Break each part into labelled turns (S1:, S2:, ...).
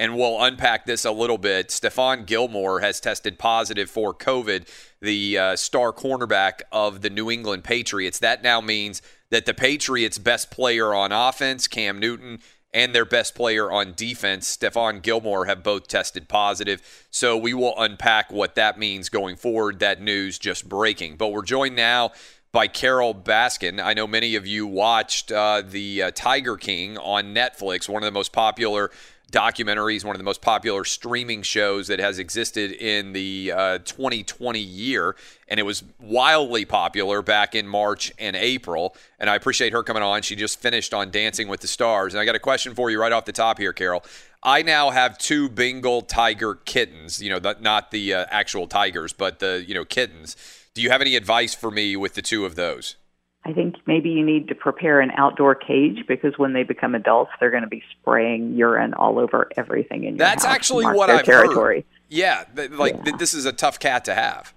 S1: and we'll unpack this a little bit. Stephon Gilmore has tested positive for COVID, the uh, star cornerback of the New England Patriots. That now means that the Patriots' best player on offense, Cam Newton, and their best player on defense, Stephon Gilmore, have both tested positive. So we will unpack what that means going forward. That news just breaking. But we're joined now by Carole Baskin. I know many of you watched uh, the uh, Tiger King on Netflix, one of the most popular documentaries, one of the most popular streaming shows that has existed in the uh, 2020 year. And it was wildly popular back in March and April. And I appreciate her coming on. She just finished on Dancing with the Stars. And I got a question for you right off the top here, Carole. I now have two Bengal tiger kittens, you know, not the uh, actual tigers, but the, you know, kittens. Do you have any advice for me with the two of those?
S2: I think maybe you need to prepare an outdoor cage because when they become adults, they're going to be spraying urine all over everything in your
S1: That's actually what I've
S2: territory.
S1: heard. Yeah, th- like
S2: Yeah.
S1: th- this is a tough cat to have.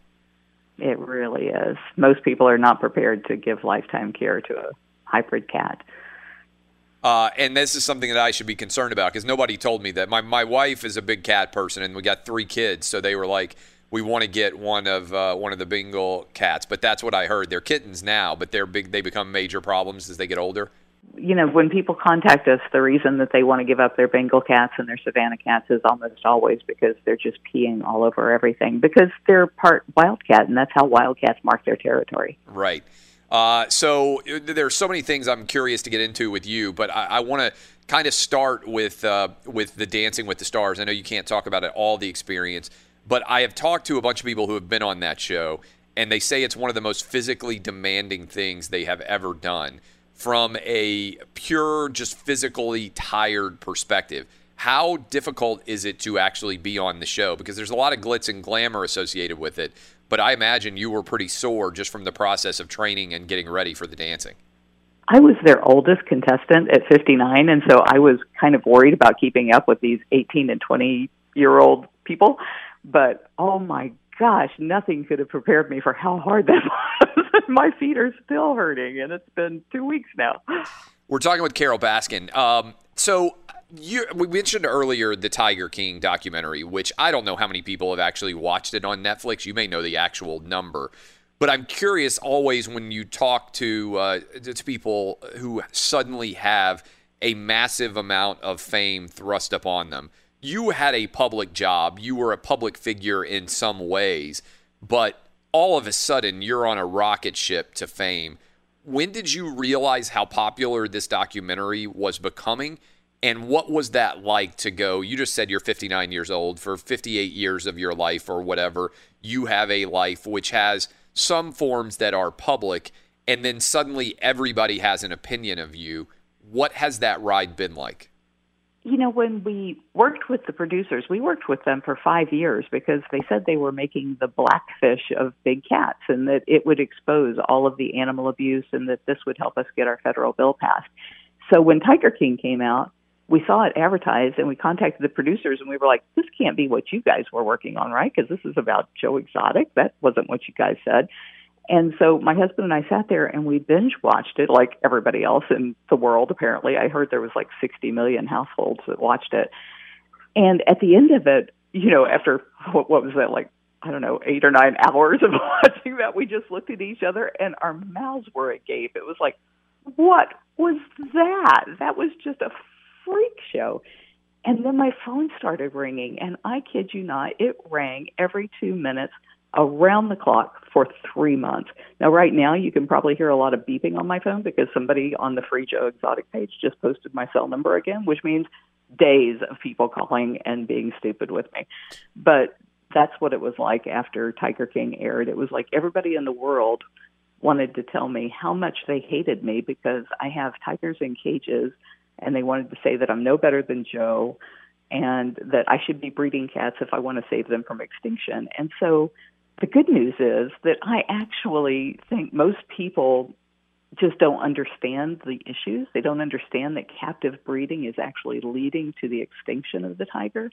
S2: It really is. Most people are not prepared to give lifetime care to a hybrid cat.
S1: Uh, and this is something that I should be concerned about because nobody told me that. My my wife is a big cat person, and we got three kids, so they were like, we want to get one of uh, one of the Bengal cats. But that's what I heard. They're kittens now, but they're big. They become major problems as they get older.
S2: You know, when people contact us, the reason that they want to give up their Bengal cats and their Savannah cats is almost always because they're just peeing all over everything because they're part wildcat, and that's how wildcats mark their territory.
S1: Right. Uh, so uh, there's so many things I'm curious to get into with you, but I, I want to kind of start with uh, with the Dancing with the Stars. I know you can't talk about it all the experience, but I have talked to a bunch of people who have been on that show, and they say it's one of the most physically demanding things they have ever done from a pure, just physically tired perspective. How difficult is it to actually be on the show? Because there's a lot of glitz and glamour associated with it, but I imagine you were pretty sore just from the process of training and getting ready for the dancing.
S2: I was their oldest contestant at 59, and so I was kind of worried about keeping up with these 18 and 20 year old people. But oh my gosh, nothing could have prepared me for how hard that was. my feet are still hurting, and it's been two weeks now.
S1: We're talking with Carole Baskin. Um, so you, we mentioned earlier the Tiger King documentary, which I don't know how many people have actually watched it on Netflix. You may know the actual number, but I'm curious always when you talk to uh, to people who suddenly have a massive amount of fame thrust upon them. You had a public job, you were a public figure in some ways, but all of a sudden you're on a rocket ship to fame. When did you realize how popular this documentary was becoming? And what was that like to go? You just said you're 59 years old. For 58 years of your life or whatever, you have a life which has some forms that are public, and then suddenly everybody has an opinion of you. What has that ride been like?
S2: You know, when we worked with the producers, we worked with them for five years because they said they were making the blackfish of big cats and that it would expose all of the animal abuse and that this would help us get our federal bill passed. So when Tiger King came out, we saw it advertised and we contacted the producers and we were like, this can't be what you guys were working on, right? Because this is about Joe Exotic. That wasn't what you guys said. And so my husband and I sat there and we binge watched it like everybody else in the world, apparently. I heard there was like 60 million households that watched it. And at the end of it, you know, after what, what was that, like, I don't know, eight or nine hours of watching that, we just looked at each other and our mouths were agape. It was like, what was that? That was just a freak show. And then my phone started ringing, and I kid you not, it rang every two minutes around the clock for three months. Now, right now, you can probably hear a lot of beeping on my phone because somebody on the Free Joe Exotic page just posted my cell number again, which means days of people calling and being stupid with me. But that's what it was like after Tiger King aired. It was like everybody in the world wanted to tell me how much they hated me because I have tigers in cages and they wanted to say that I'm no better than Joe and that I should be breeding cats if I want to save them from extinction. And so the good news is that I actually think most people just don't understand the issues. They don't understand that captive breeding is actually leading to the extinction of the tiger.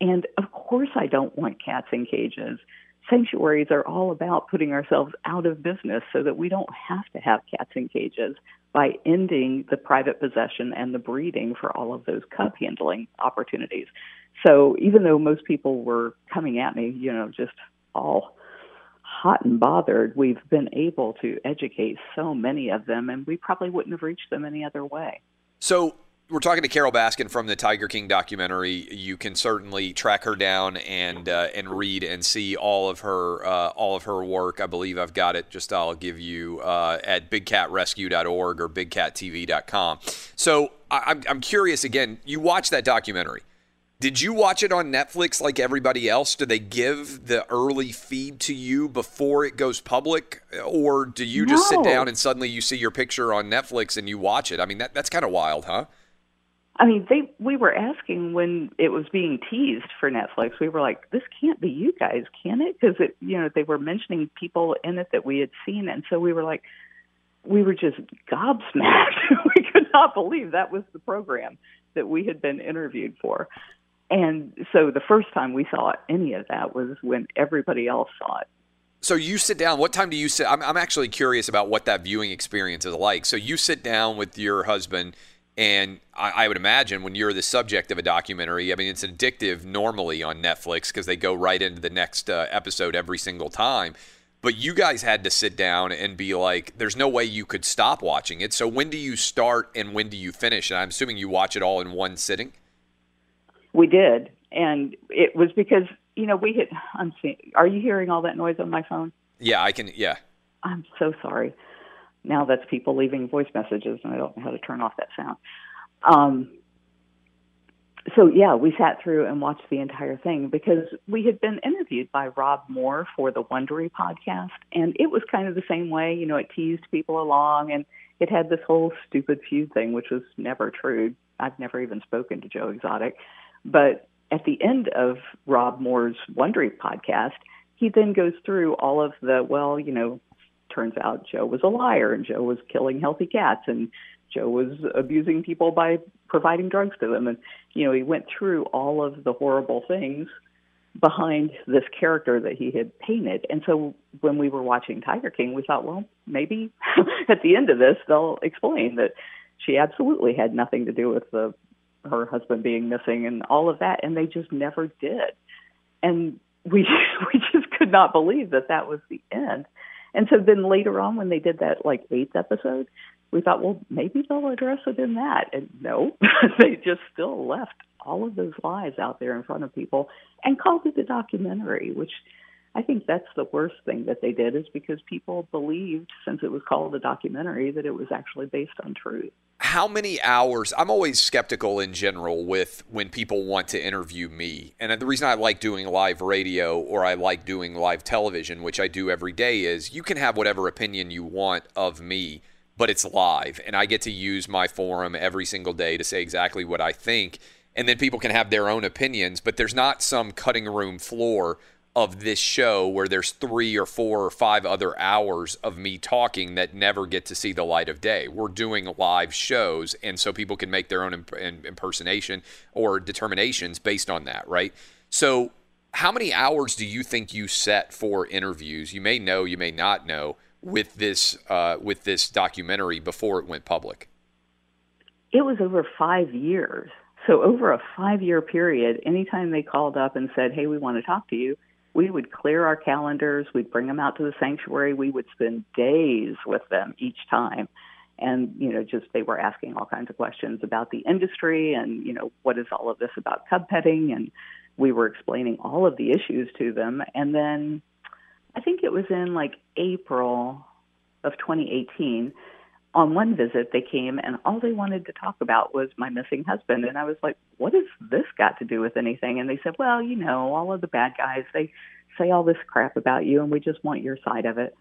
S2: And of course, I don't want cats in cages. Sanctuaries are all about putting ourselves out of business so that we don't have to have cats in cages by ending the private possession and the breeding for all of those cub handling opportunities. So even though most people were coming at me, you know, just all hot and bothered, we've been able to educate so many of them, and we probably wouldn't have reached them any other way.
S1: So we're talking to Carole Baskin from the Tiger King documentary. You can certainly track her down and uh, and read and see all of her uh, all of her work. I believe I've got it. Just I'll give you uh, at bigcatrescue.org or bigcattv.com. So I'm I'm curious again. You watch that documentary. Did you watch it on Netflix like everybody else? Do they give the early feed to you before it goes public, or do you just
S2: no.
S1: sit down and suddenly you see your picture on Netflix and you watch it? I mean, that that's kind of wild, huh?
S2: I mean, they we were asking when it was being teased for Netflix. We were like, "This can't be you guys, can it?" Because it, you know, they were mentioning people in it that we had seen, and so we were like, we were just gobsmacked. we could not believe that was the program that we had been interviewed for. And so the first time we saw any of that was when everybody else saw it.
S1: So you sit down. What time do you sit? I'm, I'm actually curious about what that viewing experience is like. So you sit down with your husband and I, I, would imagine when you're the subject of a documentary, I mean, it's addictive normally on Netflix because they go right into the next uh, episode every single time. But you guys had to sit down and be like, there's no way you could stop watching it. So when do you start and when do you finish? And I'm assuming you watch it all in one sitting?
S2: We did. And it was because, you know, we had, I'm seeing, are you hearing all that noise on my phone?
S1: Yeah, I can, yeah.
S2: I'm so sorry now that's people leaving voice messages, and I don't know how to turn off that sound. Um, so yeah, we sat through and watched the entire thing because we had been interviewed by Rob Moor for the Wondery podcast, and it was kind of the same way. You know, it teased people along, and it had this whole stupid feud thing, which was never true. I've never even spoken to Joe Exotic, but at the end of Rob Moor's Wondery podcast, he then goes through all of the well, you know, turns out Joe was a liar and Joe was killing healthy cats and Joe was abusing people by providing drugs to them. And, you know, he went through all of the horrible things behind this character that he had painted. And so when we were watching Tiger King, we thought, well, maybe at the end of this, they'll explain that she absolutely had nothing to do with the her husband being missing and all of that, and they just never did. And we we just could not believe that that was the end. And so then later on, when they did that like eighth episode, we thought, well, maybe they'll address it in that. And no, they just still left all of those lies out there in front of people and called it a documentary, which I think that's the worst thing that they did is because people believed, since it was called a documentary, that it was actually based on truth.
S1: How many hours? I'm always skeptical in general with when people want to interview me. And the reason I like doing live radio or I like doing live television, which I do every day, is you can have whatever opinion you want of me, but it's live. And I get to use my forum every single day to say exactly what I think. And then people can have their own opinions, but there's not some cutting room floor of this show where there's three or four or five other hours of me talking that never get to see the light of day. We're doing live shows, and so people can make their own imp- impersonation or determinations based on that, right? So, how many hours do you think you set for interviews? You may know, you may not know, with this uh, with this documentary before it went public.
S2: It was over five years. So over a five year period, anytime they called up and said, "Hey, we want to talk to you," we would clear our calendars, we'd bring them out to the sanctuary, we would spend days with them each time. And, you know, just they were asking all kinds of questions about the industry and, you know, what is all of this about cub petting? And we were explaining all of the issues to them. And then I think it was in like April of 2018 on one visit they came and all they wanted to talk about was my missing husband. And i was like what has this got to do with anything? And they said well you know all of the bad guys they say all this crap about you and we just want your side of it.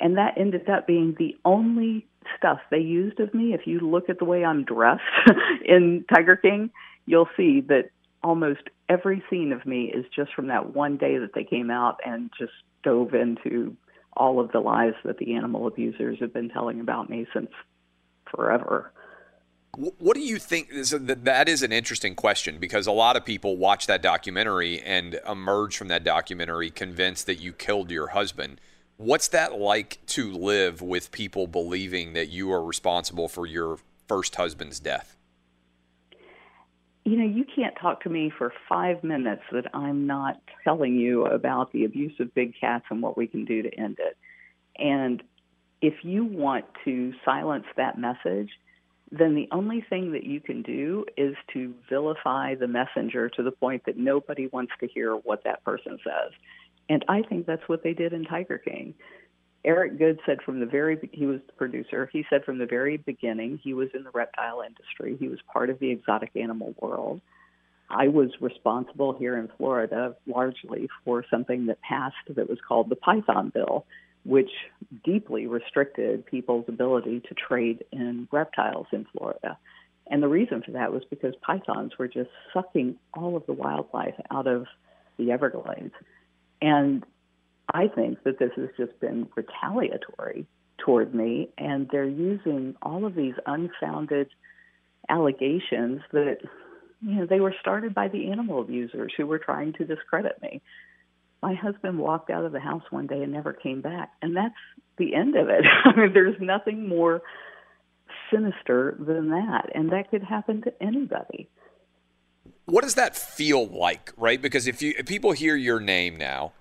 S2: And that ended up being the only stuff they used of me. If you look at the way i'm dressed in tiger king you'll see that almost every scene of me is just from that one day that they came out and just dove into all of the lies that the animal abusers have been telling about me since forever.
S1: What do you think? That is an interesting question because a lot of people watch that documentary and emerge from that documentary convinced that you killed your husband. What's that like to live with people believing that you are responsible for your first husband's death?
S2: You know, you can't talk to me for five minutes that I'm not telling you about the abuse of big cats and what we can do to end it. And if you want to silence that message, then the only thing that you can do is to vilify the messenger to the point that nobody wants to hear what that person says. And I think that's what they did in Tiger King. Eric Goode said from the very he was the producer. He said from the very beginning he was in the reptile industry. He was part of the exotic animal world. I was responsible here in Florida largely for something that passed that was called the Python Bill, which deeply restricted people's ability to trade in reptiles in Florida. And the reason for that was because pythons were just sucking all of the wildlife out of the Everglades. And I think that this has just been retaliatory toward me, and they're using all of these unfounded allegations that you know they were started by the animal abusers who were trying to discredit me. My husband walked out of the house one day and never came back, and that's the end of it. I mean, there's nothing more sinister than that, and that could happen to anybody.
S1: What does that feel like, right? Because if you if people hear your name now,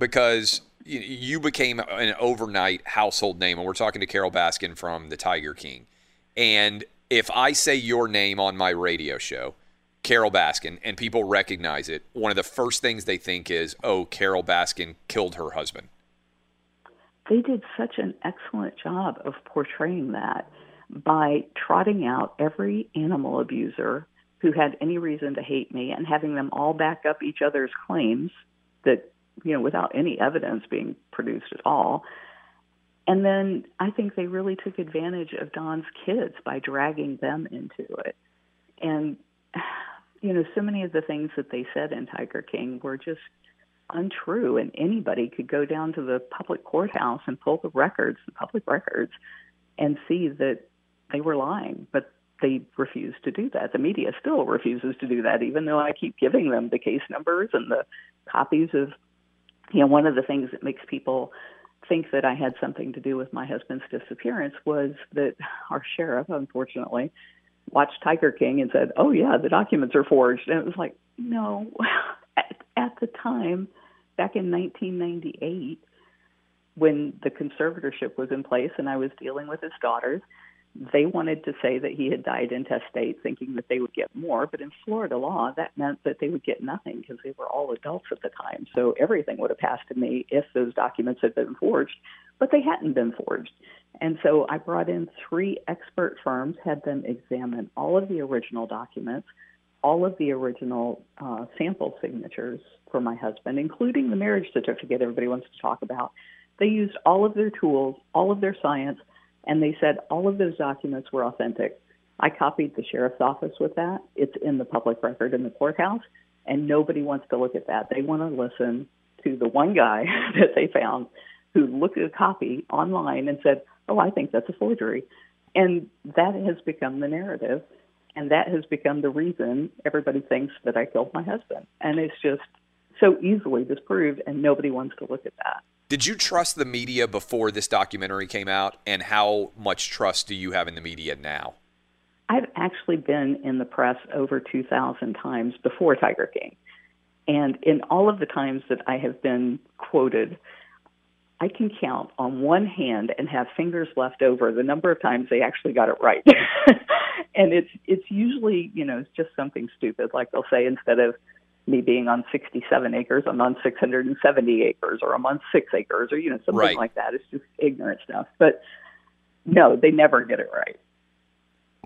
S1: because you became an overnight household name, and we're talking to Carole Baskin from the Tiger King. And if I say your name on my radio show, Carole Baskin, and people recognize it, one of the first things they think is, oh, Carole Baskin killed her husband.
S2: They did such an excellent job of portraying that by trotting out every animal abuser who had any reason to hate me and having them all back up each other's claims that you know, without any evidence being produced at all. And then I think they really took advantage of Don's kids by dragging them into it. And, you know, so many of the things that they said in Tiger King were just untrue. And anybody could go down to the public courthouse and pull the records, the public records, and see that they were lying. But they refuse to do that. The media still refuses to do that, even though I keep giving them the case numbers and the copies of you know, one of the things that makes people think that I had something to do with my husband's disappearance was that our sheriff, unfortunately, watched Tiger King and said, "Oh yeah, the documents are forged." And it was like, no. At, at the time, back in 1998, when the conservatorship was in place and I was dealing with his daughters, they wanted to say that he had died intestate, thinking that they would get more. But in Florida law, that meant that they would get nothing because they were all adults at the time. So everything would have passed to me if those documents had been forged, but they hadn't been forged. And so I brought in three expert firms, had them examine all of the original documents, all of the original uh, sample signatures for my husband, including the marriage certificate everybody wants to talk about. They used all of their tools, all of their science, and they said all of those documents were authentic. I copied the sheriff's office with that. It's in the public record in the courthouse, and nobody wants to look at that. They want to listen to the one guy that they found who looked at a copy online and said, Oh, I think that's a forgery. And that has become the narrative. And that has become the reason everybody thinks that I killed my husband. And it's just so easily disproved, and nobody wants to look at that.
S1: Did you trust the media before this documentary came out? And how much trust do you have in the media now?
S2: I've actually been in the press over 2,000 times before Tiger King. And in all of the times that I have been quoted, I can count on one hand and have fingers left over the number of times they actually got it right. and it's it's usually, you know, it's just something stupid like they'll say instead of me being on 67 acres, I'm on 670 acres or I'm on 6 acres or you know something
S1: Right.
S2: like that. It's just ignorant stuff. But no, they never get it right.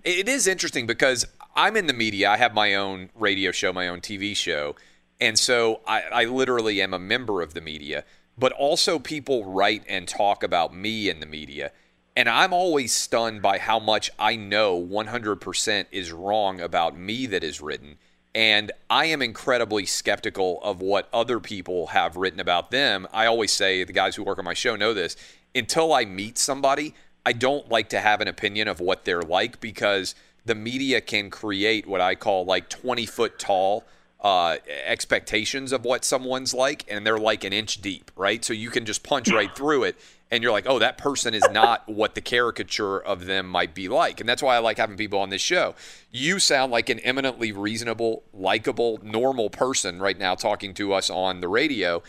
S1: It is interesting because I'm in the media. I have my own radio show, my own TV show. And so I, I literally am a member of the media, but also people write and talk about me in the media. And I'm always stunned by how much I know 100% is wrong about me that is written. And I am incredibly skeptical of what other people have written about them. I always say, the guys who work on my show know this, until I meet somebody, I don't like to have an opinion of what they're like because the media can create what I call like 20 foot tall uh, expectations of what someone's like, and they're like an inch deep, right? So you can just punch right through it, and you're like, oh, that person is not what the caricature of them might be like. And that's why I like having people on this show. You sound like an eminently reasonable, likable, normal person right now talking to us on the radio.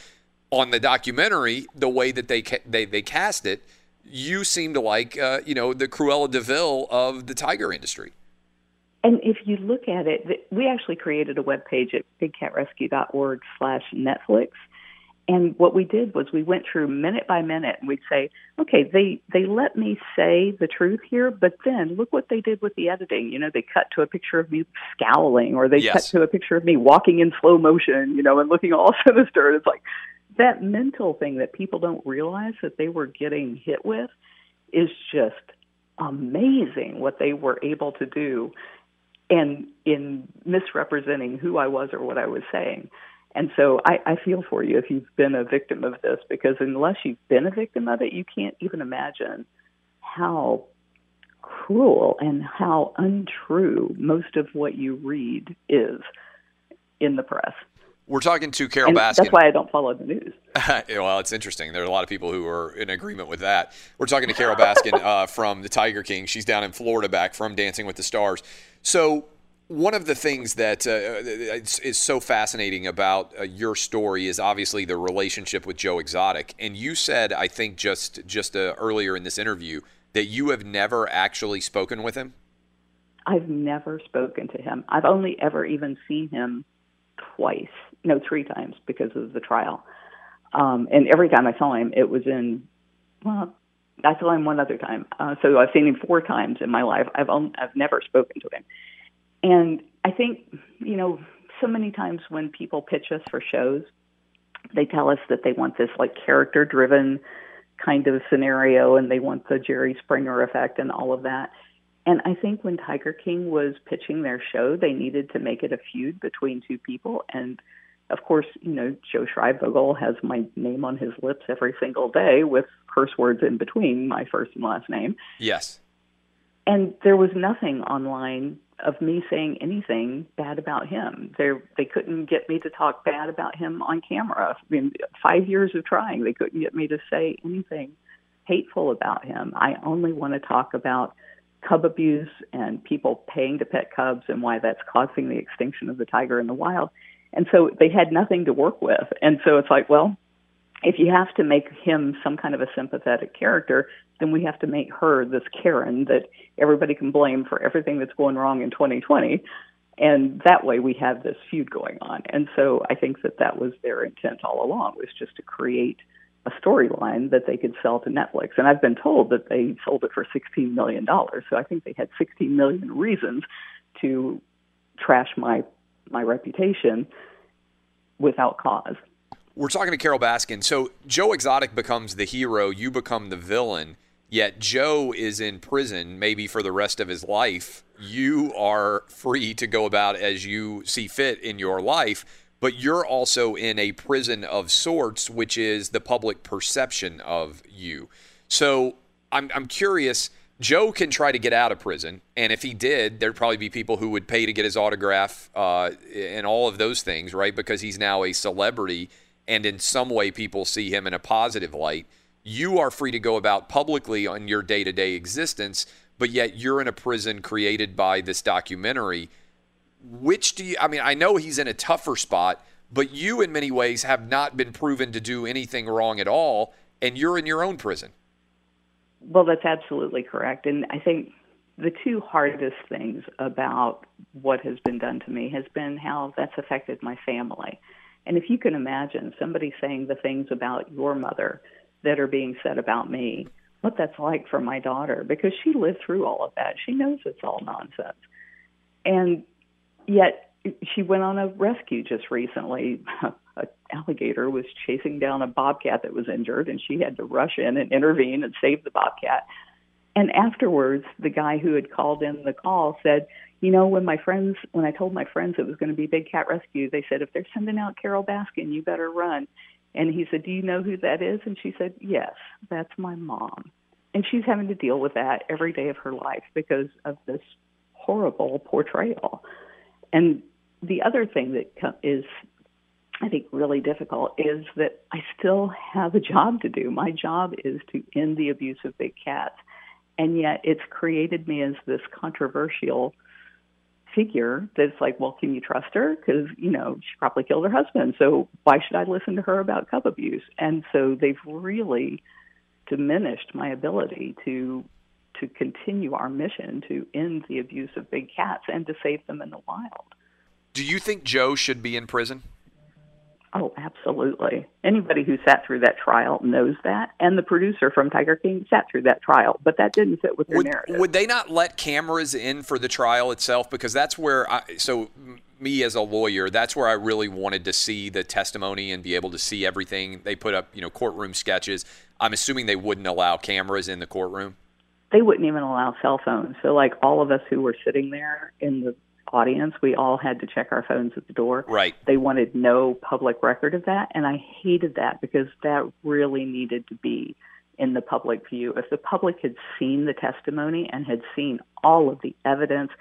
S1: On the documentary, the way that they ca- they, they cast it, you seem to like, uh, you know, the Cruella de Vil of the tiger industry.
S2: And if you look at it, we actually created a web page at bigcatrescue.org slash Netflix. And what we did was we went through minute by minute and we'd say, okay, they, they let me say the truth here, but then look what they did with the editing. You know, they cut to a picture of me scowling or they cut to a picture of me walking in slow motion, you know, and looking all sinister. And it's like that mental thing that people don't realize that they were getting hit with is just amazing what they were able to do and in misrepresenting who I was or what I was saying. And so I, I feel for you if you've been a victim of this, because unless you've been a victim of it, you can't even imagine how cruel and how untrue most of what you read is in the press.
S1: We're talking to Carole
S2: And
S1: Baskin.
S2: that's why I don't follow the news.
S1: well, it's interesting. There are a lot of people who are in agreement with that. We're talking to Carole Baskin uh, from the Tiger King. She's down in Florida, back from Dancing with the Stars. So, one of the things that uh, is, is so fascinating about uh, your story is obviously the relationship with Joe Exotic. And you said, I think just just uh, earlier in this interview, that you have never actually spoken with him.
S2: I've never spoken to him. I've only ever even seen him twice, no, three times because of the trial. Um, and every time I saw him, it was in, well, I saw him one other time. Uh, so I've seen him four times in my life. I've only, I've never spoken to him. And I think, you know, so many times when people pitch us for shows, they tell us that they want this like character driven kind of scenario and they want the Jerry Springer effect and all of that. And I think when Tiger King was pitching their show, they needed to make it a feud between two people. And of course, you know, Joe Schreibvogel has my name on his lips every single day with curse words in between my first and last name.
S1: Yes.
S2: And there was nothing online of me saying anything bad about him. They they couldn't get me to talk bad about him on camera. I mean, five years of trying, they couldn't get me to say anything hateful about him. I only want to talk about cub abuse and people paying to pet cubs and why that's causing the extinction of the tiger in the wild. And so they had nothing to work with. And so it's like, well, if you have to make him some kind of a sympathetic character, then we have to make her this Karen that everybody can blame for everything that's going wrong in 2020. And that way we have this feud going on. And so I think that that was their intent all along was just to create – a storyline that they could sell to Netflix. And I've been told that they sold it for $16 million. So I think they had 16 million reasons to trash my my reputation without cause.
S1: We're talking to Carole Baskin. So Joe Exotic becomes the hero, you become the villain, yet Joe is in prison maybe for the rest of his life. You are free to go about as you see fit in your life but you're also in a prison of sorts, which is the public perception of you. So I'm, I'm curious. Joe can try to get out of prison, and if he did, there'd probably be people who would pay to get his autograph uh, and all of those things, right? Because he's now a celebrity, and in some way, people see him in a positive light. You are free to go about publicly on your day to day existence, but yet you're in a prison created by this documentary which do you, I mean, I know he's in a tougher spot, but you, in many ways, have not been proven to do anything wrong at all, and you're in your own prison.
S2: Well, that's absolutely correct. And I think the two hardest things about what has been done to me has been how that's affected my family. And if you can imagine somebody saying the things about your mother that are being said about me, what that's like for my daughter, because she lived through all of that. She knows it's all nonsense. And Yet she went on a rescue just recently. An alligator was chasing down a bobcat that was injured, and she had to rush in and intervene and save the bobcat. And afterwards, the guy who had called in the call said, "You know, when my friends, when I told my friends it was going to be big cat rescue, they said if they're sending out Carole Baskin, you better run." And he said, "Do you know who that is?" And she said, "Yes, that's my mom." And she's having to deal with that every day of her life because of this horrible portrayal. And the other thing that is, I think, really difficult is that I still have a job to do. My job is to end the abuse of big cats. And yet it's created me as this controversial figure that's like, well, can you trust her? Because, you know, she probably killed her husband. So why should I listen to her about cub abuse? And so they've really diminished my ability to to continue our mission to end the abuse of big cats and to save them in the wild.
S1: Do you think Joe should be in prison?
S2: Oh, absolutely. Anybody who sat through that trial knows that. And the producer from Tiger King sat through that trial, but that didn't fit with their
S1: would,
S2: narrative.
S1: Would they not let cameras in for the trial itself? Because that's where I, so me as a lawyer, that's where I really wanted to see the testimony and be able to see everything. They put up, you know, courtroom sketches. I'm assuming they wouldn't allow cameras in the courtroom
S2: they wouldn't even allow cell phones. So like all of us who were sitting there in the audience, we all had to check our phones at the door.
S1: Right.
S2: They wanted no public record of that, and I hated that because that really needed to be in the public view. If the public had seen the testimony and had seen all of the evidence,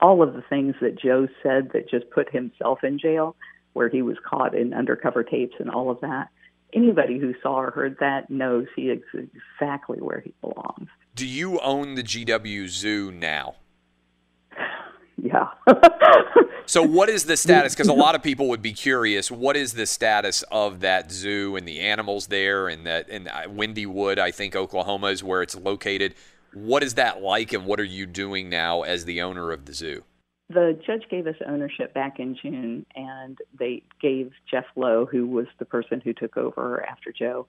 S2: all of the things that Joe said that just put himself in jail, where he was caught in undercover tapes and all of that, anybody who saw or heard that knows he is exactly where he belongs.
S1: Do you own the GW Zoo now?
S2: Yeah.
S1: so, what is the status? Because a lot of people would be curious. What is the status of that zoo and the animals there, and that and uh, Wynnewood, I think Oklahoma is where it's located. What is that like, and what are you doing now as the owner of the zoo?
S2: The judge gave us ownership back in June, and they gave Jeff Lowe, who was the person who took over after Joe,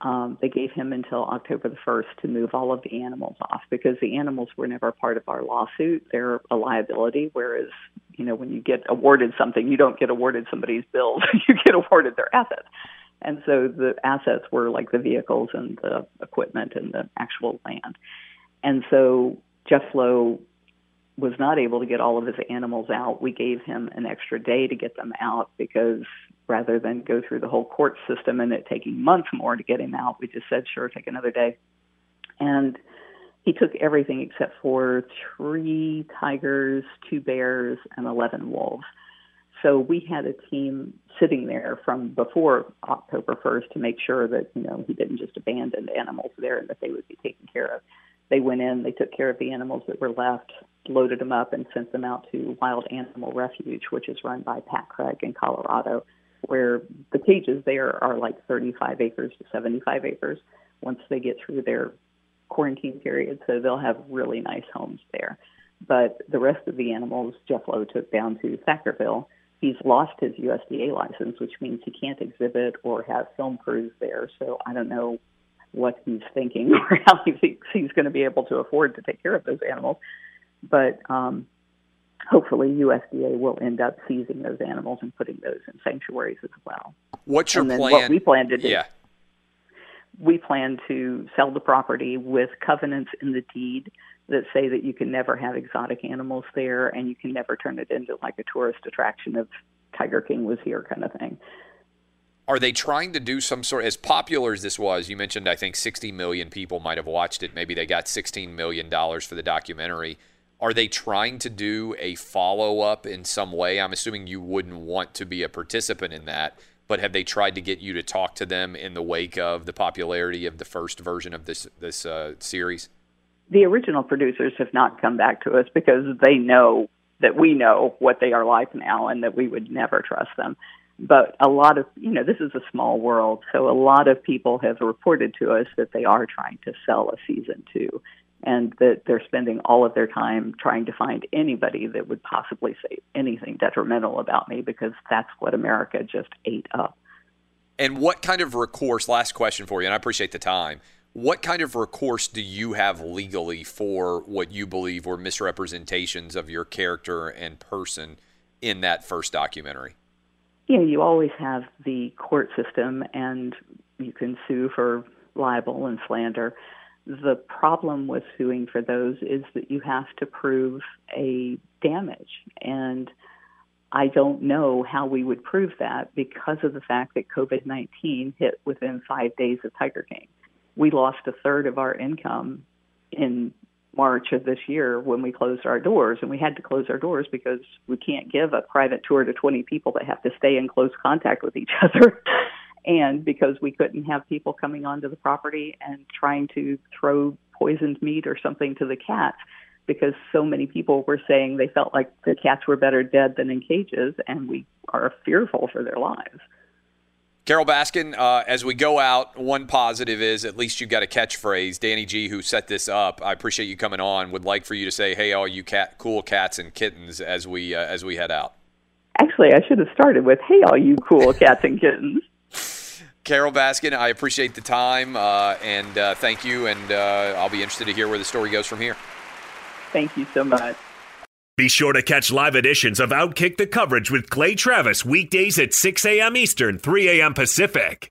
S2: um, they gave him until October the 1st to move all of the animals off because the animals were never part of our lawsuit. They're a liability, whereas, you know, when you get awarded something, you don't get awarded somebody's bills, you get awarded their assets. And so the assets were like the vehicles and the equipment and the actual land. And so Jeff Lowe was not able to get all of his animals out. We gave him an extra day to get them out because rather than go through the whole court system and it taking months more to get him out, we just said, sure, take another day. And he took everything except for three tigers, two bears, and 11 wolves. So we had a team sitting there from before October 1st to make sure that, you know, he didn't just abandon animals there and that they would be taken care of. They went in, they took care of the animals that were left, loaded them up, and sent them out to Wild Animal Refuge, which is run by Pat Craig in Colorado, where the cages there are like 35 acres to 75 acres once they get through their quarantine period, so they'll have really nice homes there. But the rest of the animals, Jeff Lowe took down to Thackerville. He's lost his USDA license, which means he can't exhibit or have film crews there. So I don't know what he's thinking or how he thinks he's going to be able to afford to take care of those animals. But um, hopefully, USDA will end up seizing those animals and putting those in sanctuaries as well.
S1: What's your
S2: and then
S1: plan?
S2: What we plan to do?
S1: Yeah.
S2: we plan to sell the property with covenants in the deed that say that you can never have exotic animals there and you can never turn it into like a tourist attraction of Tiger King was here kind of thing.
S1: Are they trying to do some sort as popular as this was? You mentioned I think 60 million people might have watched it. Maybe they got 16 million dollars for the documentary. Are they trying to do a follow up in some way? I'm assuming you wouldn't want to be a participant in that, but have they tried to get you to talk to them in the wake of the popularity of the first version of this this uh, series?
S2: The original producers have not come back to us because they know that we know what they are like now and that we would never trust them. But a lot of, you know, this is a small world, so a lot of people have reported to us that they are trying to sell a season two and that they're spending all of their time trying to find anybody that would possibly say anything detrimental about me because that's what America just ate up.
S1: And what kind of recourse? Last question for you, and I appreciate the time. What kind of recourse do you have legally for what you believe were misrepresentations of your character and person in that first documentary?
S2: You know, you always have the court system, and you can sue for libel and slander. The problem with suing for those is that you have to prove a damage. And I don't know how we would prove that because of the fact that COVID 19 hit within five days of Tiger King. We lost a third of our income in March of this year when we closed our doors. And we had to close our doors because we can't give a private tour to 20 people that have to stay in close contact with each other and because we couldn't have people coming onto the property and trying to throw poisoned meat or something to the cats because so many people were saying they felt like the cats were better dead than in cages and we are fearful for their lives.
S1: Carole Baskin, uh, as we go out, one positive is at least you got a catchphrase. Danny G, who set this up, I appreciate you coming on. Would like for you to say, "Hey, all you cat, cool cats and kittens," as we uh, as we head out.
S2: Actually, I should have started with, "Hey, all you cool cats and kittens."
S1: Carole Baskin, I appreciate the time uh, and uh, thank you. And uh, I'll be interested to hear where the story goes from here.
S2: Thank you so much.
S3: Be sure to catch live editions of Outkick the coverage with Clay Travis weekdays at 6 a.m. Eastern, 3 a.m. Pacific.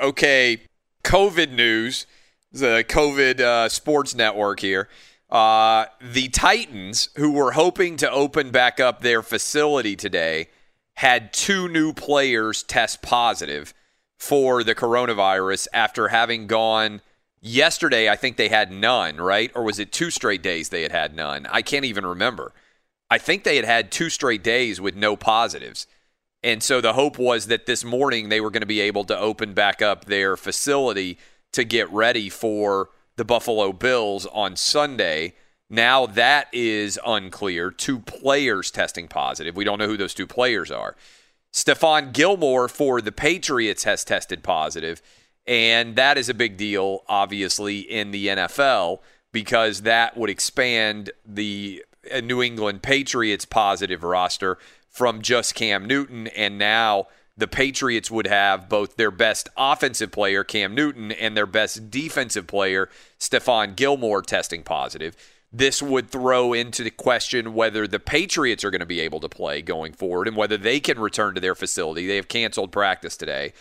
S1: okay, COVID news, the COVID uh, sports network here. Uh, the Titans, who were hoping to open back up their facility today, had two new players test positive for the coronavirus after having gone yesterday. I think they had none, right? Or was it two straight days they had had none? I can't even remember. I think they had had two straight days with no positives. And so the hope was that this morning they were going to be able to open back up their facility to get ready for the Buffalo Bills on Sunday. Now that is unclear. Two players testing positive. We don't know who those two players are. Stephon Gilmore for the Patriots has tested positive, and that is a big deal, obviously, in the NFL because that would expand the uh, New England Patriots positive roster from just Cam Newton. And now the Patriots would have both their best offensive player, Cam Newton, and their best defensive player, Stephon Gilmore, testing positive. This would throw into the question whether the Patriots are going to be able to play going forward and whether they can return to their facility. They have canceled practice today.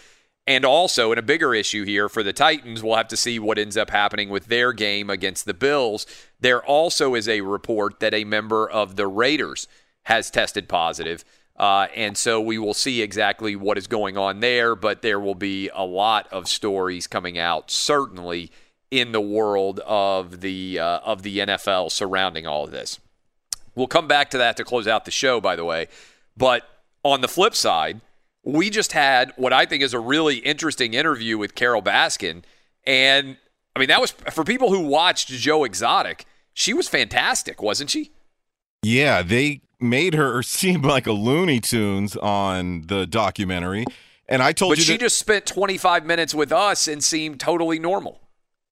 S1: And also, in a bigger issue here for the Titans, we'll have to see what ends up happening with their game against the Bills. There also is a report that a member of the Raiders has tested positive. Uh, and so we will see exactly what is going on there, but there will be a lot of stories coming out, certainly in the world of the uh, of the NFL surrounding all of this. We'll come back to that to close out the show, by the way. But on the flip side, we just had what I think is a really interesting interview with Carole Baskin, and I mean that was for people who watched Joe Exotic. She was fantastic, wasn't she?
S4: Yeah, they made her seem like a Looney Tunes on the documentary. And I told
S1: but
S4: you
S1: she
S4: that-
S1: just spent 25 minutes with us and seemed totally normal.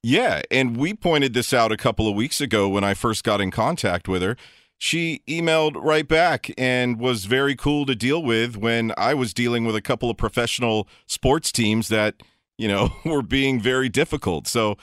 S4: Yeah, and we pointed this out a couple of weeks ago when I first got in contact with her. She emailed right back and was very cool to deal with when I was dealing with a couple of professional sports teams that, you know, were being very difficult. So,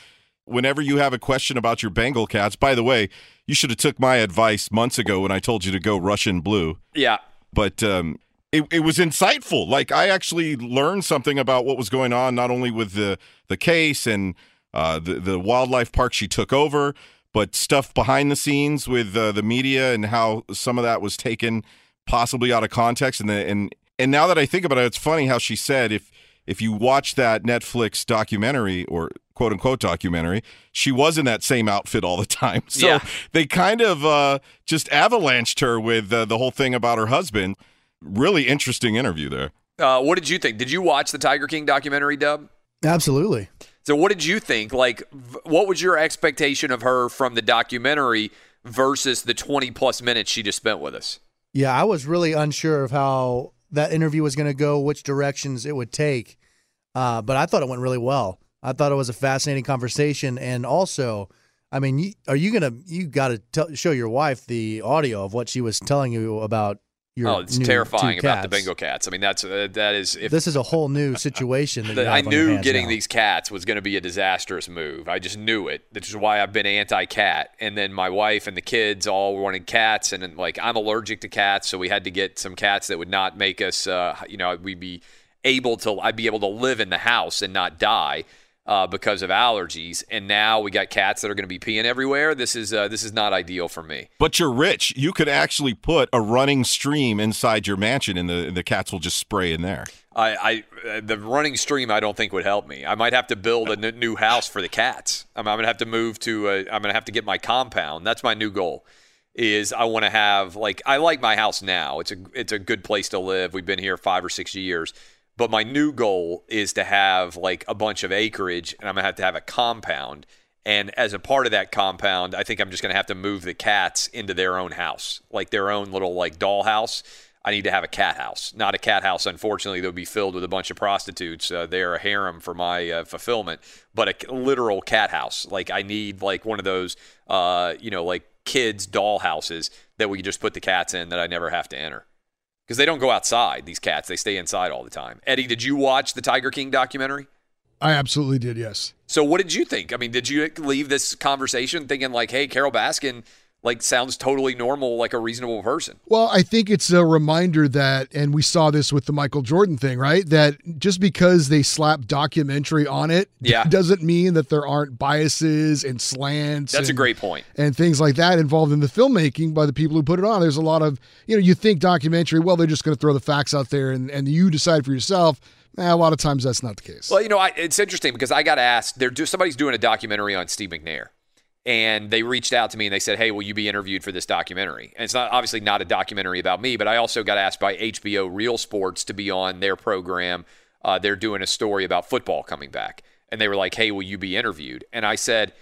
S4: whenever you have a question about your Bengal cats, by the way, you should have took my advice months ago when I told you to go Russian blue
S1: Yeah.
S4: but um, it, it was insightful. Like I actually learned something about what was going on, not only with the the case and uh, the the wildlife park she took over, but stuff behind the scenes with uh, the media and how some of that was taken possibly out of context. And the, and and now that I think about it, it's funny how she said if if you watch that Netflix documentary or quote unquote documentary, she was in that same outfit all the time. So
S1: Yeah.
S4: they kind of uh, just avalanched her with uh, the whole thing about her husband. Really interesting interview there.
S1: Uh, what did you think? Did you watch the Tiger King documentary, Dub?
S5: Absolutely.
S1: So, what did you think? Like, what was your expectation of her from the documentary versus the 20 plus minutes she just spent with us?
S5: Yeah, I was really unsure of how that interview was going to go, which directions it would take. Uh, but I thought it went really well. I thought it was a fascinating conversation, and also, I mean, you, are you gonna you got to show your wife the audio of what she was telling you about your?
S1: oh, it's terrifying about the. Bengal cats. I mean, that's uh, that is. If
S5: this is a whole new situation. That
S1: I
S5: have on your
S1: knew getting
S5: now.
S1: these cats was going to be a disastrous move. I just knew it. Which is why I've been anti-cat. And then my wife and the kids all wanted cats, and then, like I'm allergic to cats, so we had to get some cats that would not make us, uh, you know, we'd be able to, I'd be able to live in the house and not die. Uh, because of allergies, and now we got cats that are going to be peeing everywhere. This is uh, this is not ideal for me.
S4: But you're rich. You could actually put a running stream inside your mansion, and the the cats will just spray in there.
S1: I, I uh, the running stream I don't think would help me. I might have to build a n- new house for the cats. I'm, I'm gonna have to move to. A, I'm gonna have to get my compound. That's my new goal. Is I want to have like I like my house now. It's a it's a good place to live. We've been here five or six years. But my new goal is to have like a bunch of acreage, and I'm gonna have to have a compound. And as a part of that compound, I think I'm just gonna have to move the cats into their own house, like their own little like doll house. I need to have a cat house, not a cat house. Unfortunately, would be filled with a bunch of prostitutes. Uh, they're a harem for my uh, fulfillment, but a literal cat house. Like I need like one of those, uh, you know, like kids doll houses that we can just put the cats in that I never have to enter because they don't go outside. These cats, they stay inside all the time. Eddie, did you watch the Tiger King documentary?
S6: I absolutely did, yes.
S1: So what did you think? I mean, did you leave this conversation thinking like, hey, Carole Baskin like sounds totally normal, like a reasonable person?
S6: Well, I think it's a reminder that, and we saw this with the Michael Jordan thing, right? That just because they slap documentary on it
S1: Yeah.
S6: doesn't mean that there aren't biases and slants.
S1: That's a great point.
S6: and things like that involved in the filmmaking by the people who put it on. There's a lot of, you know, you think documentary, well, they're just going to throw the facts out there and, and you decide for yourself. Eh, a lot of times that's not the case.
S1: Well, you know, I, it's interesting because I got asked. They're do, somebody's doing a documentary on Steve McNair, and they reached out to me and they said, "Hey, will you be interviewed for this documentary?" And it's not obviously not a documentary about me, but I also got asked by HBO Real Sports to be on their program. Uh, they're doing a story about football coming back, and they were like, "Hey, will you be interviewed?" And I said.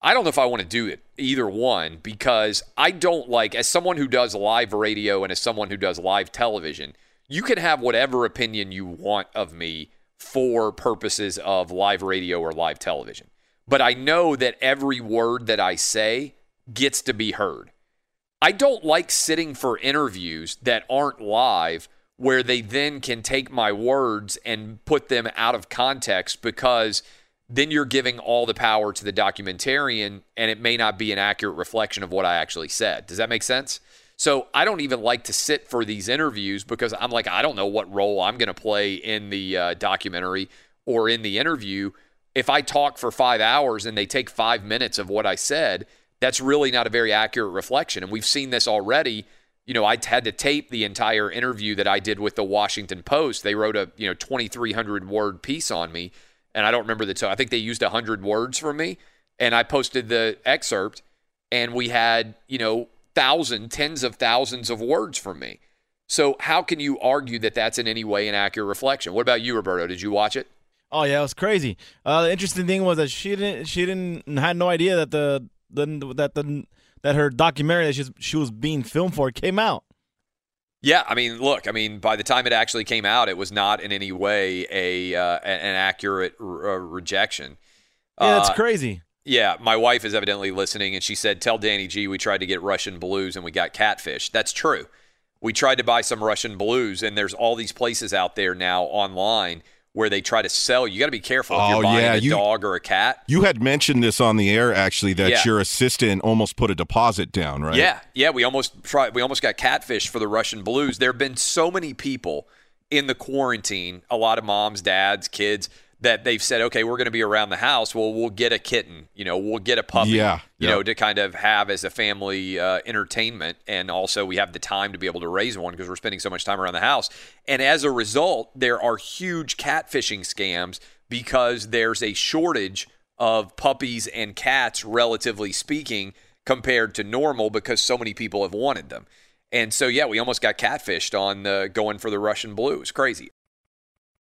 S1: I don't know if I want to do it either one because I don't like as someone who does live radio and as someone who does live television, you can have whatever opinion you want of me for purposes of live radio or live television. But I know that every word that I say gets to be heard. I don't like sitting for interviews that aren't live where they then can take my words and put them out of context because then you're giving all the power to the documentarian and it may not be an accurate reflection of what I actually said. Does that make sense? So I don't even like to sit for these interviews because I'm like, I don't know what role I'm going to play in the uh, documentary or in the interview. If I talk for five hours and they take five minutes of what I said, that's really not a very accurate reflection. And we've seen this already. You know, I had to tape the entire interview that I did with the Washington Post. They wrote a, you know, 2,300 word piece on me. And I don't remember the, to- I think they used 100 words from me. And I posted the excerpt and we had, you know, thousand, tens of thousands of words from me. So how can you argue that that's in any way an accurate reflection? What about you, Roberto? Did you watch it?
S7: Oh yeah, it was crazy. Uh, the interesting thing was that she didn't she didn't had no idea that the, the that the that her documentary that she's, she was being filmed for came out.
S1: Yeah, I mean, look, I mean, by the time it actually came out, it was not in any way a uh, an accurate r- uh, rejection.
S7: Yeah, that's
S1: Uh,
S7: crazy.
S1: Yeah, my wife is evidently listening, and she said, "Tell Danny G we tried to get Russian blues and we got catfish." That's true. We tried to buy some Russian blues, and there's all these places out there now online where they try to sell. You got to be careful if
S4: Oh,
S1: you're buying
S4: yeah,
S1: a
S4: you-
S1: dog or a cat.
S4: You had mentioned this on the air actually that
S1: Yeah.
S4: your assistant almost put a deposit down, right?
S1: Yeah, yeah, we almost tried. We almost got catfish for the Russian blues. There have been so many people in the quarantine. A lot of moms, dads, kids that they've said, okay, we're going to be around the house. Well, we'll get a kitten. You know, we'll get a puppy.
S4: Yeah,
S1: You
S4: yeah.
S1: know, to kind of have as a family uh, entertainment, and also we have the time to be able to raise one because we're spending so much time around the house. And as a result, there are huge catfishing scams because there's a shortage of puppies and cats, relatively speaking, compared to normal because so many people have wanted them. And so, yeah, we almost got catfished on uh, going for the Russian blue. It's crazy.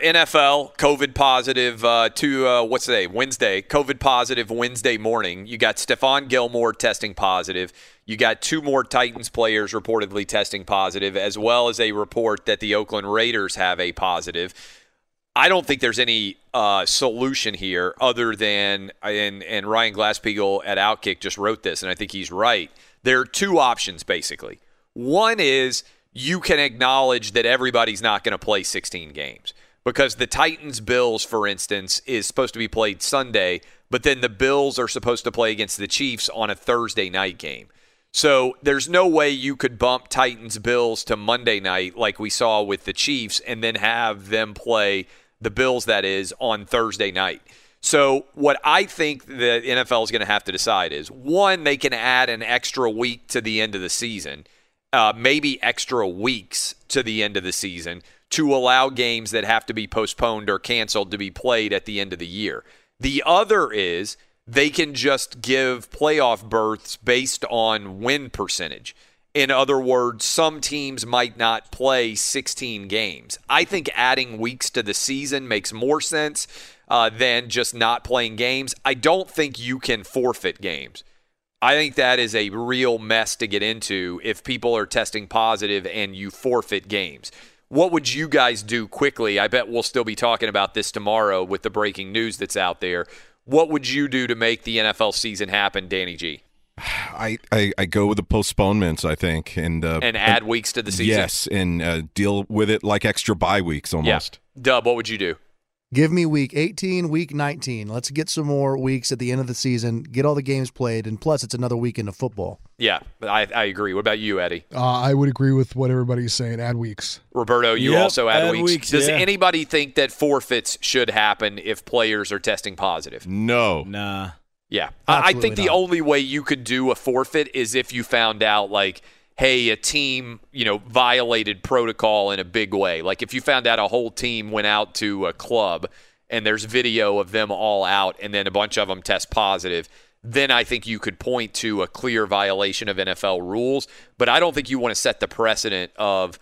S1: NFL COVID positive uh, to uh, what's today Wednesday COVID positive Wednesday morning. You got Stephon Gilmore testing positive. You got two more Titans players reportedly testing positive, as well as a report that the Oakland Raiders have a positive. I don't think there's any uh, solution here other than and and Ryan Glasspiegel at Outkick just wrote this, and I think he's right. There are two options basically. One is you can acknowledge that everybody's not going to play 16 games because the Titans Bills, for instance, is supposed to be played Sunday, but then the Bills are supposed to play against the Chiefs on a Thursday night game. So there's no way you could bump Titans Bills to Monday night like we saw with the Chiefs and then have them play the Bills, that is, on Thursday night. So what I think the NFL is going to have to decide is one, they can add an extra week to the end of the season, uh, maybe extra weeks to the end of the season to allow games that have to be postponed or canceled to be played at the end of the year. The other is they can just give playoff berths based on win percentage. In other words, some teams might not play 16 games. I think adding weeks to the season makes more sense uh, than just not playing games. I don't think you can forfeit games. I think that is a real mess to get into if people are testing positive and you forfeit games. What would you guys do quickly? I bet we'll still be talking about this tomorrow with the breaking news that's out there. What would you do to make the NFL season happen, Danny G?
S4: I, I, I go with the postponements, I think, and uh,
S1: and add weeks to the season.
S4: Yes, and uh, deal with it like extra bye weeks almost.
S1: Yeah. Dub, what would you do?
S5: Give me week 18, week 19. Let's get some more weeks at the end of the season, get all the games played, and plus it's another weekend of football.
S1: Yeah, I, I agree. What about you, Eddie?
S6: Uh, I would agree with what everybody's saying. Add weeks.
S1: Roberto, you
S7: Yep,
S1: also add,
S7: add
S1: weeks.
S7: weeks,
S1: Does
S7: yeah.
S1: anybody think that forfeits should happen if players are testing positive?
S4: No.
S7: Nah.
S1: Yeah. I, I
S5: Absolutely
S1: think the
S5: not.
S1: only way you could do a forfeit is if you found out, like, hey, a team, you know, violated protocol in a big way. Like if you found out a whole team went out to a club and there's video of them all out and then a bunch of them test positive, then I think you could point to a clear violation of NFL rules. But I don't think you want to set the precedent of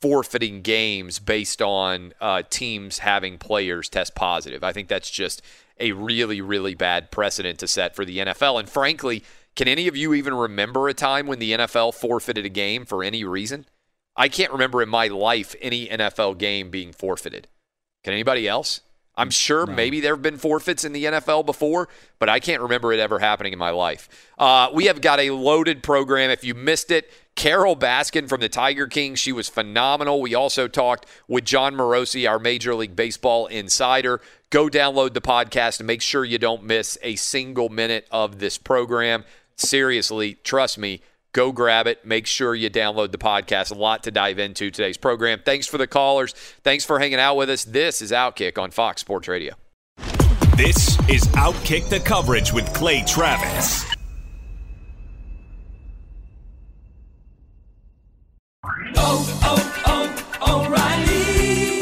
S1: forfeiting games based on uh, teams having players test positive. I think that's just a really, really bad precedent to set for the NFL. And frankly, can any of you even remember a time when the NFL forfeited a game for any reason? I can't remember in my life any NFL game being forfeited. Can anybody else? I'm sure maybe there have been forfeits in the NFL before, but I can't remember it ever happening in my life. Uh, we have got a loaded program. If you missed it, Carole Baskin from the Tiger King, she was phenomenal. We also talked with Jon Morosi, our Major League Baseball insider. Go download the podcast and make sure you don't miss a single minute of this program. Seriously, trust me, go grab it. Make sure you download the podcast. A lot to dive into today's program. Thanks for the callers. Thanks for hanging out with us. This is Outkick on Fox Sports Radio.
S3: This is Outkick the Coverage with Clay Travis.
S8: Oh, oh, O'Reilly.